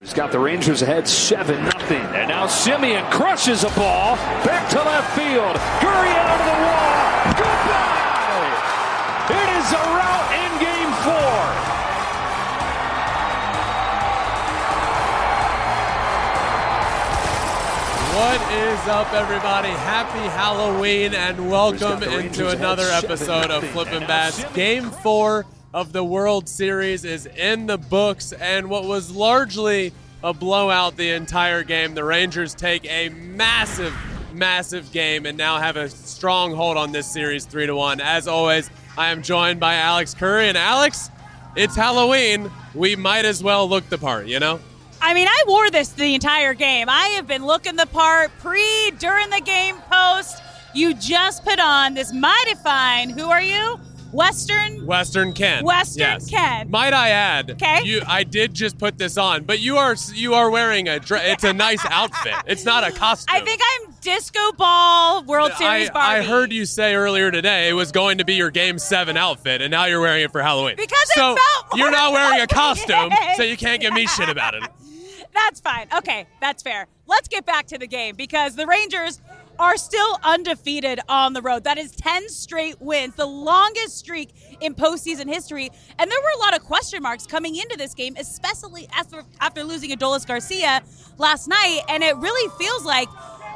He's got the Rangers ahead 7 0. And now Semien crushes a ball back to left field. Gurriel to the wall. Goodbye! It is a rout in game four. What is up, everybody? Happy Halloween and welcome into another episode of Flippin' Bats. Game four of the World Series is in the books, and what was largely a blowout the entire game, the Rangers take a massive, massive game and now have a strong hold on this series, three to one. As always, I am joined by Alex Curry, and Alex, it's Halloween. We might as well look the part, you know? I mean, I wore this the entire game. I have been looking the part pre, during the game, post. You just put on this mighty fine. Who are you? Western. Western Ken. Western yes. Ken. Might I add? Okay. You, I did just put this on, but you are you are wearing a. dress. it's a nice outfit. It's not a costume. I think I'm disco ball World Series I, Barbie. I heard you say earlier today it was going to be your Game Seven outfit, and now you're wearing it for Halloween. Because it so you're not wearing a costume, so you can't give me shit about it. That's fine. Okay, that's fair. Let's get back to the game because the Rangers are still undefeated on the road. That is 10 straight wins, the longest streak in postseason history. And there were a lot of question marks coming into this game, especially after, after losing Adolis Garcia last night. And it really feels like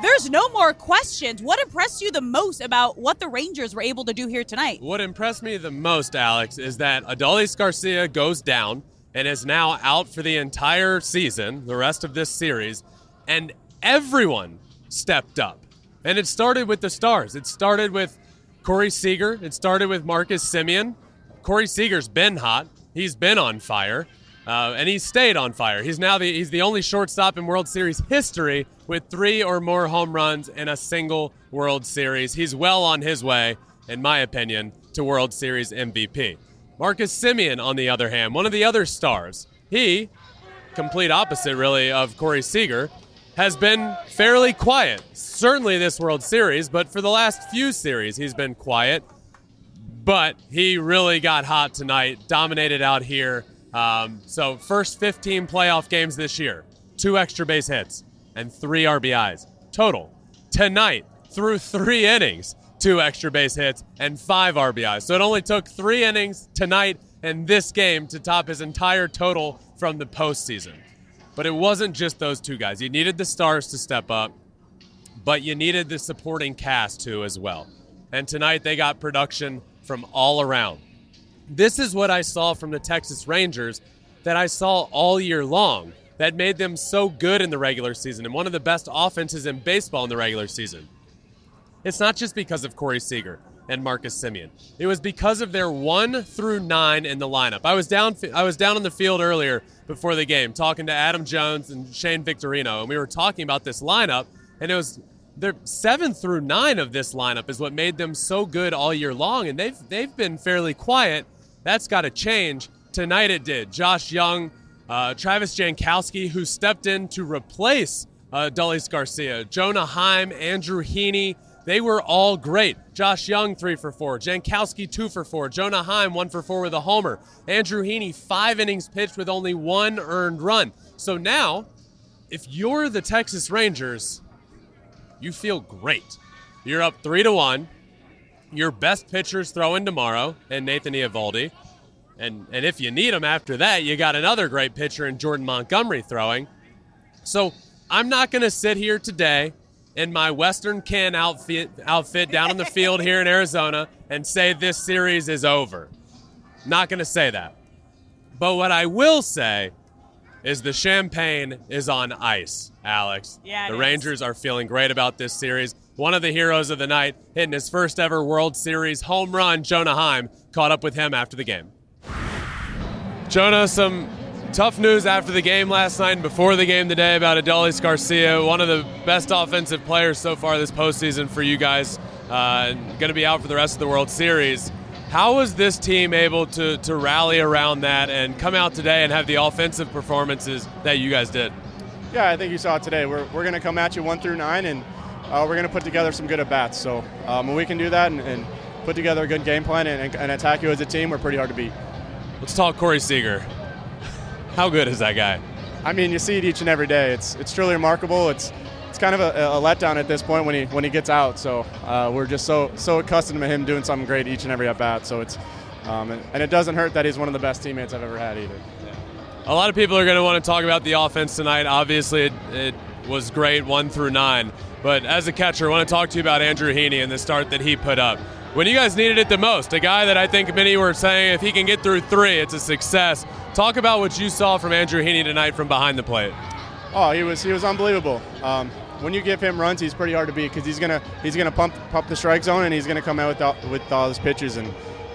there's no more questions. What impressed you the most about what the Rangers were able to do here tonight? What impressed me the most, Alex, is that Adolis Garcia goes down and is now out for the entire season, the rest of this series, and everyone stepped up. And it started with the stars. It started with Corey Seager. It started with Marcus Semien. Corey Seager's been hot. He's been on fire, uh, and he's stayed on fire. He's now the he's the only shortstop in World Series history with three or more home runs in a single World Series. He's well on his way, in my opinion, to World Series MVP. Marcus Semien, on the other hand, one of the other stars, he, complete opposite really of Corey Seager, has been fairly quiet. Certainly this World Series, but for the last few series, he's been quiet. But he really got hot tonight, dominated out here. Um, so, first 15 playoff games this year, two extra base hits and three RBIs total. Tonight, through three innings, two extra base hits and five RBIs. So, it only took three innings tonight and this game to top his entire total from the postseason. But it wasn't just those two guys. You needed the stars to step up, but you needed the supporting cast too as well. And tonight they got production from all around. This is what I saw from the Texas Rangers that I saw all year long that made them so good in the regular season and one of the best offenses in baseball in the regular season. It's not just because of Corey Seager and Marcus Semien. It was because of their one through nine in the lineup. I was down. I was down on the field earlier before the game, talking to Adam Jones and Shane Victorino, and we were talking about this lineup. And it was their seven through nine of this lineup is what made them so good all year long, and they've they've been fairly quiet. That's got to change tonight. It did. Josh Jung, uh, Travis Jankowski, who stepped in to replace uh, Dulles Garcia, Jonah Heim, Andrew Heaney. They were all great. Josh Jung, three for four. Jankowski, two for four. Jonah Heim, one for four with a homer. Andrew Heaney, five innings pitched with only one earned run. So now, if you're the Texas Rangers, you feel great. You're up three to one. Your best pitcher's throwing tomorrow, and Nathan Eovaldi. And, and if you need him after that, you got another great pitcher in Jordan Montgomery throwing. So I'm not going to sit here today in my Western Ken outfit outfit down on the field here in Arizona and say this series is over. Not going to say that. But what I will say is the champagne is on ice, Alex. Yeah, the is. Rangers are feeling great about this series. One of the heroes of the night hitting his first ever World Series home run, Jonah Heim, caught up with him after the game. Jonah, some tough news after the game last night and before the game today about Adolis Garcia, one of the best offensive players so far this postseason for you guys, uh, going to be out for the rest of the World Series. How was this team able to, to rally around that and come out today and have the offensive performances that you guys did? Yeah, I think you saw it today. We're, we're going to come at you one through nine, and uh, we're going to put together some good at bats. So um, when we can do that and, and, put together a good game plan and, and, attack you as a team, we're pretty hard to beat. Let's talk Corey Seager. How good is that guy? I mean, you see it each and every day. It's it's truly remarkable. It's it's kind of a, a letdown at this point when he when he gets out. So uh, we're just so so accustomed to him doing something great each and every at bat. So it's um, and, and, it doesn't hurt that he's one of the best teammates I've ever had either. A lot of people are going to want to talk about the offense tonight. Obviously, it, it was great, one through nine. But as a catcher, I want to talk to you about Andrew Heaney and the start that he put up. When you guys needed it the most, a guy that I think many were saying if he can get through three, it's a success. Talk about what you saw from Andrew Heaney tonight from behind the plate. Oh, he was he was unbelievable. Um, when you give him runs, he's pretty hard to beat because he's gonna he's gonna pump pump the strike zone and he's gonna come out with all, with all his pitches and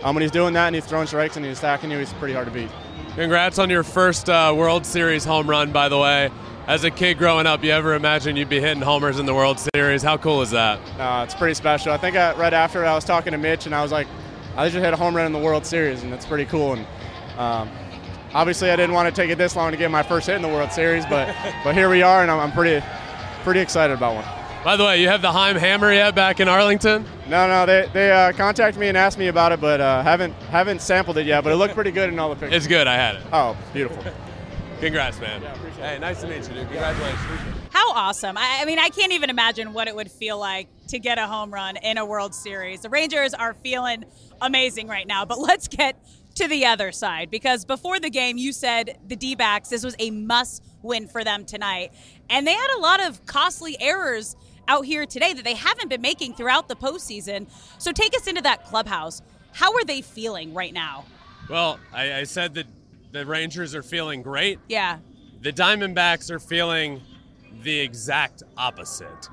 um, when he's doing that and he's throwing strikes and he's attacking you, he's pretty hard to beat. Congrats on your first uh, World Series home run, by the way. As a kid growing up, you ever imagine you'd be hitting homers in the World Series? How cool is that? Uh, it's pretty special. I think I, right after I was talking to Mitch, and I was like, I just hit a home run in the World Series, and it's pretty cool. And um, obviously, I didn't want to take it this long to get my first hit in the World Series, but but here we are, and I'm, I'm pretty pretty excited about one. By the way, you have the Heim Hammer yet back in Arlington? No, no. They, they uh, contacted me and asked me about it, but uh, haven't haven't sampled it yet. But it looked pretty good in all the pictures. It's good. I had it. Oh, beautiful. Congrats, man. Yeah, hey, nice to meet you, dude. Congratulations. How awesome. I, I mean, I can't even imagine what it would feel like to get a home run in a World Series. The Rangers are feeling amazing right now, but let's get to the other side because before the game, you said the D backs, this was a must win for them tonight. And they had a lot of costly errors out here today that they haven't been making throughout the postseason. So take us into that clubhouse. How are they feeling right now? Well, I, I said that the Rangers are feeling great. Yeah. The Diamondbacks are feeling the exact opposite.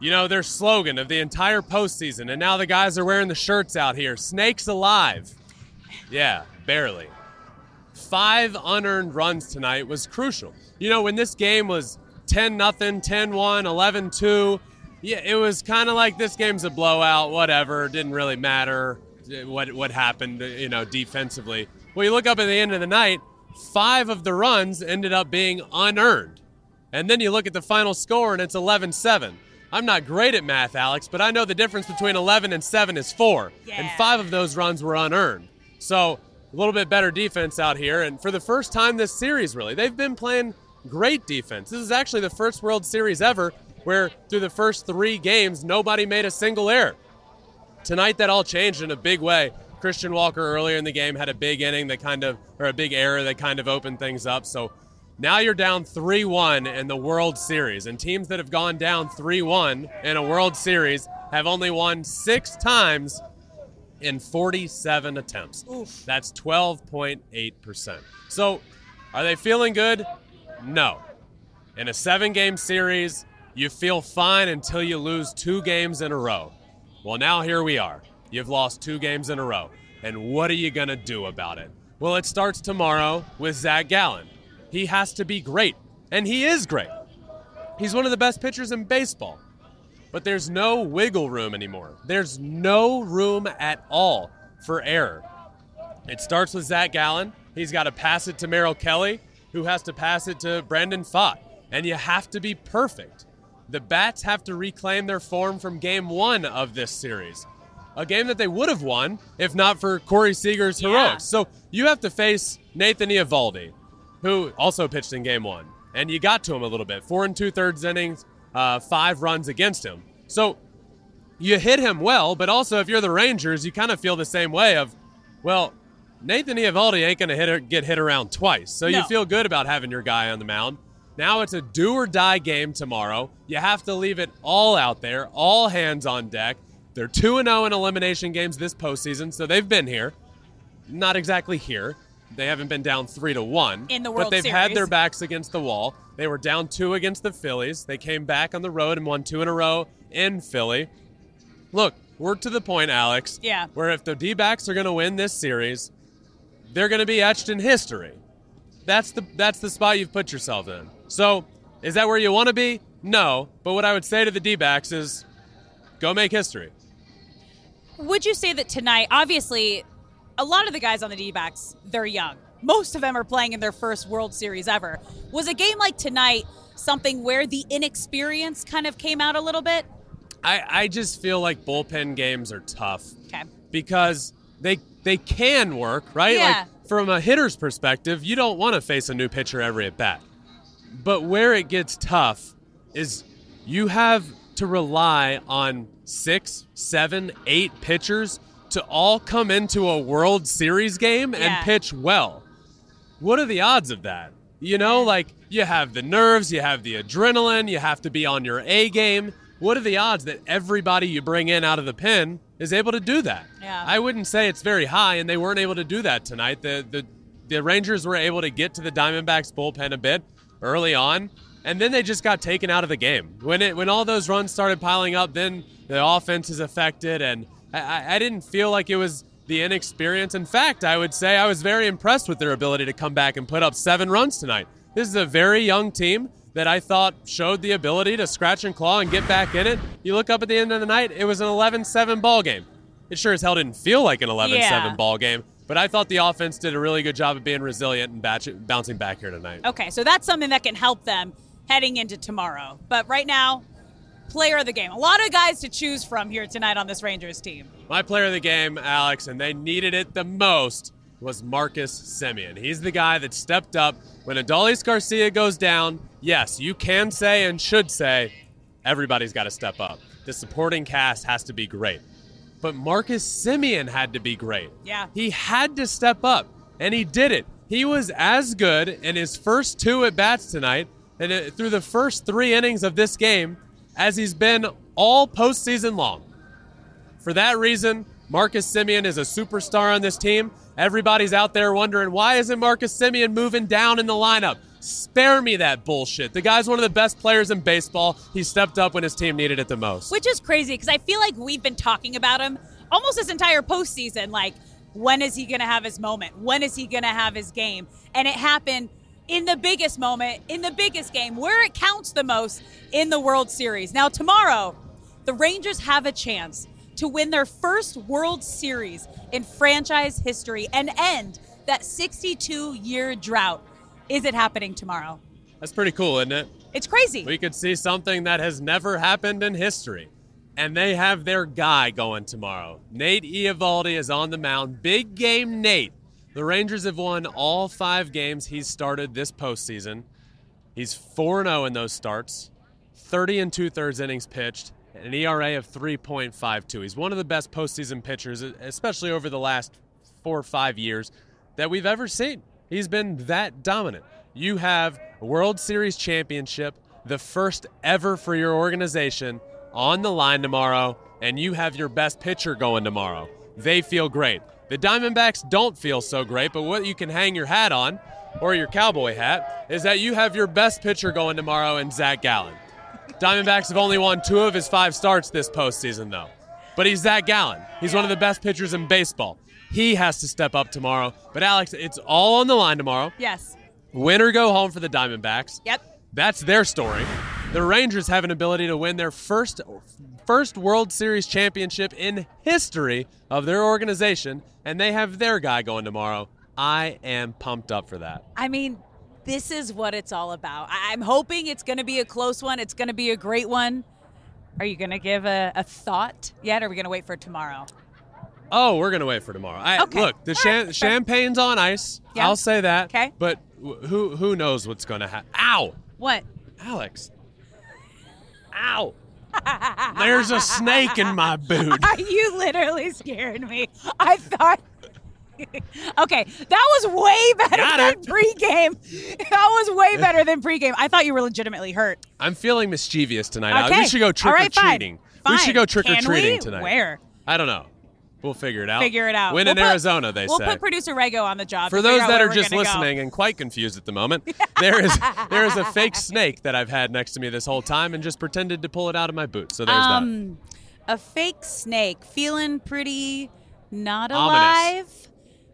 You know, their slogan of the entire postseason, and now the guys are wearing the shirts out here snakes alive. Yeah, barely. Five unearned runs tonight was crucial. You know, when this game was 10 nothing, 10 1, 11 2. Yeah, it was kind of like this game's a blowout, whatever. Didn't really matter what what happened, you know, defensively. Well, you look up at the end of the night, five of the runs ended up being unearned. And then you look at the final score and it's 11 7. I'm not great at math, Alex, but I know the difference between 11 and 7 is 4. Yeah. And five of those runs were unearned. So, a little bit better defense out here. And for the first time this series, really, they've been playing great defense. This is actually the first World Series ever where through the first three games, nobody made a single error. Tonight, that all changed in a big way. Christian Walker earlier in the game had a big inning that kind of, or a big error that kind of opened things up. So now you're down 3 1 in the World Series. And teams that have gone down 3 1 in a World Series have only won six times in 47 attempts. Oof. That's 12.8%. So are they feeling good? No. In a seven game series, you feel fine until you lose two games in a row. Well, now here we are. You've lost two games in a row. And what are you going to do about it? Well, it starts tomorrow with Zach Gallen. He has to be great, and he is great. He's one of the best pitchers in baseball. But there's no wiggle room anymore. There's no room at all for error. It starts with Zach Gallen. He's got to pass it to Merrill Kelly who has to pass it to Brandon Pfaadt. And you have to be perfect. The Bats have to reclaim their form from game one of this series. A game that they would have won if not for Corey Seager's heroics. Yeah. So you have to face Nathan Eovaldi, who also pitched in game one. And you got to him a little bit. Four and two thirds innings, uh, five runs against him. So you hit him well, but also if you're the Rangers, you kind of feel the same way of, well, Nathan Eovaldi ain't going to hit get hit around twice. So No. you feel good about having your guy on the mound. Now it's a do or die game tomorrow. You have to leave it all out there, all hands on deck. They're 2 0 in elimination games this postseason, so they've been here. Not exactly here. They haven't been down 3 to 1. In the World But they've had their backs against the wall. They were down 2 against the Phillies. They came back on the road and won 2 in a row in Philly. Look, we're to the point, Alex. Yeah. Where if the D backs are going to win this series, they're going to be etched in history. that's the that's the spot you've put yourself in. So, is that where you want to be? No. But what I would say to the D-backs is, go make history. Would you say that tonight, obviously, a lot of the guys on the D backs, they're young. Most of them are playing in their first World Series ever. Was a game like tonight something where the inexperience kind of came out a little bit? I, I just feel like bullpen games are tough Okay. because they they can work, right? Yeah. Like from a hitter's perspective, you don't want to face a new pitcher every at bat. But where it gets tough is you have to rely on six, seven, eight pitchers to all come into a World Series game Yeah. and pitch well. What are the odds of that? You know, like you have the nerves, you have the adrenaline, you have to be on your A game. What are the odds that everybody you bring in out of the pen is able to do that? Yeah. I wouldn't say it's very high, and they weren't able to do that tonight. The the the Rangers were able to get to the Diamondbacks bullpen a bit early on, and then they just got taken out of the game. When it when all those runs started piling up, then the offense is affected, and I- I, didn't feel like it was the inexperience. In fact, I would say I was very impressed with their ability to come back and put up seven runs tonight. This is a very young team that I thought showed the ability to scratch and claw and get back in it. You look up at the end of the night, it was an 11-7 ball game. It sure as hell didn't feel like an 11-7 Yeah. ball game, but I thought the offense did a really good job of being resilient and batch- bouncing back here tonight. Okay, so that's something that can help them heading into tomorrow. But right now, player of the game. A lot of guys to choose from here tonight on this Rangers team. My player of the game, Alex, and they needed it the most, was Marcus Semien. He's the guy that stepped up when Adolis Garcia goes down. Yes, you can say and should say everybody's got to step up. The supporting cast has to be great. But Marcus Semien had to be great. Yeah. He had to step up, and he did it. He was as good in his first two at bats tonight and uh, through the first three innings of this game as he's been all postseason long. For that reason, Marcus Semien is a superstar on this team. Everybody's out there wondering why isn't Marcus Semien moving down in the lineup? Spare me that bullshit. The guy's one of the best players in baseball. He stepped up when his team needed it the most. Which is crazy because I feel like we've been talking about him almost this entire postseason. Like, when is he going to have his moment? When is he going to have his game? And it happened in the biggest moment, in the biggest game, where it counts the most in the World Series. Now, tomorrow, the Rangers have a chance to win their first World Series in franchise history and end that 62 year drought. Is it happening tomorrow? That's pretty cool, isn't it? It's crazy. We could see something that has never happened in history. And they have their guy going tomorrow. Nate Eovaldi is on the mound. Big game Nate. The Rangers have won all five games he's started this postseason. He's 4 0 in those starts, 30 and two thirds innings pitched, an ERA of 3.52. He's one of the best postseason pitchers, especially over the last four or five years, that we've ever seen. He's been that dominant. You have a World Series championship, the first ever for your organization, on the line tomorrow, and you have your best pitcher going tomorrow. They feel great. The Diamondbacks don't feel so great, but what you can hang your hat on, or your cowboy hat, is that you have your best pitcher going tomorrow in Zach Gallen. Diamondbacks have only won two of his five starts this postseason, though. But he's Zach Gallen. He's one of the best pitchers in baseball. He has to step up tomorrow. But Alex, it's all on the line tomorrow. yes. Win or go home for the Diamondbacks. Yep. That's their story. The Rangers have an ability to win their first first World Series championship in history of their organization, and they have their guy going tomorrow. I am pumped up for that. I mean, this is what it's all about. I'm hoping it's going to be a close one. It's going to be a great one. Are you going to give a, a thought yet? Or are we going to wait for tomorrow? Oh, we're gonna wait for tomorrow. I, Okay. Look, the right. champagne's on ice. Yeah. I'll say that. Okay. But who who knows what's gonna happen? Ow, What? Alex. Ow. There's a snake in my boot. you literally scared me. I thought. okay, that was way better Got than it. pregame. That was way better than pregame. I thought you were legitimately hurt. I'm feeling mischievous tonight. Okay. We should go All trick or right, fine. treating. We Fine. should go trick or Can treating we? tonight. Where? I don't know. We'll figure it out. Figure it out. Win We'll in put- Arizona, they say. we'll put producer Rego on the job. For those that are just gonna go. listening and quite confused at the moment, there is there is a fake snake that I've had next to me this whole time and just pretended to pull it out of my boot. So there's that. Um, a fake snake, feeling pretty not Ominous. alive.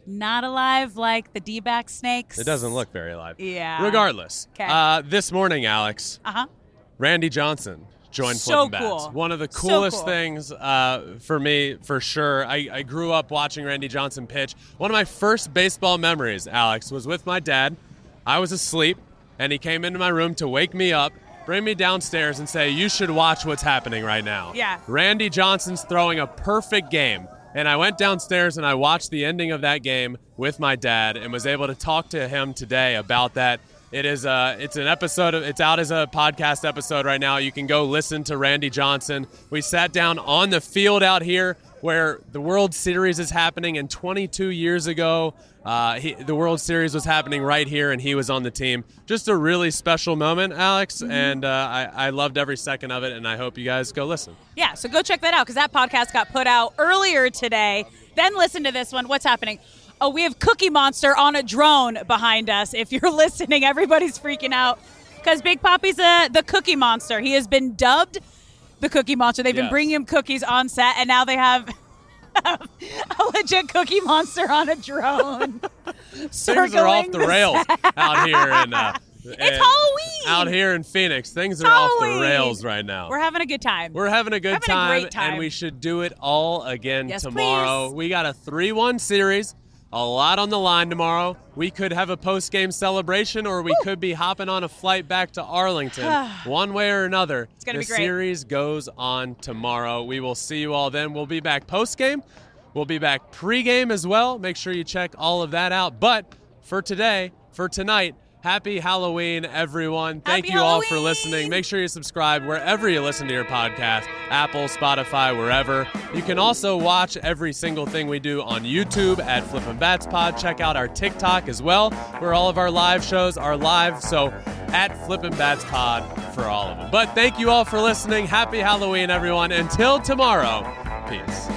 not alive like the D-back snakes. It doesn't look very alive. Yeah. Regardless, uh, this morning, Alex, Uh huh. Randy Johnson joined So Flippin' Bats. cool. One of the So coolest cool. things uh, for me, for sure. I, I grew up watching Randy Johnson pitch. One of my first baseball memories, Alex, was with my dad. I was asleep, and he came into my room to wake me up, bring me downstairs, and say, You should watch what's happening right now. Yeah. Randy Johnson's throwing a perfect game. And I went downstairs and I watched the ending of that game with my dad and was able to talk to him today about that. It is uh it's an episode of it's out as a podcast episode right now. You can go listen to Randy Johnson. We sat down on the field out here where the World Series is happening and 22 years ago uh, he, the World Series was happening right here, and he was on the team. Just a really special moment, Alex, and uh, I, I loved every second of it. And I hope you guys go listen. Yeah, so go check that out because that podcast got put out earlier today. Then listen to this one. What's happening? Oh, we have Cookie Monster on a drone behind us. If you're listening, everybody's freaking out because Big Poppy's a, the Cookie Monster. He has been dubbed the Cookie Monster. They've been bringing him cookies on set, and now they have a legit Cookie Monster on a drone. Things are off the rails out here, and uh, It's Halloween. out here in Phoenix. Things are off the rails right now. We're having a good time. We're having a good, Having a time, great time. and we should do it all again Yes, tomorrow. please. We got a 3 1 series, a lot on the line tomorrow. We could have a post game celebration, or we could be hopping on a flight back to Arlington. One way or another, It's gonna the be great. series goes on tomorrow. We will see you all then. We'll be back post game. We'll be back pre-game as well. Make sure you check all of that out. But for today, for tonight, happy Halloween, everyone. Thank Happy you all for listening. Make sure you subscribe wherever you listen to your podcast Apple, Spotify, wherever. You can also watch every single thing we do on YouTube at Flippin' Bats Pod. Check out our TikTok as well, where all of our live shows are live. So at Flippin' Bats Pod for all of them. But thank you all for listening. Happy Halloween, everyone. Until tomorrow, peace.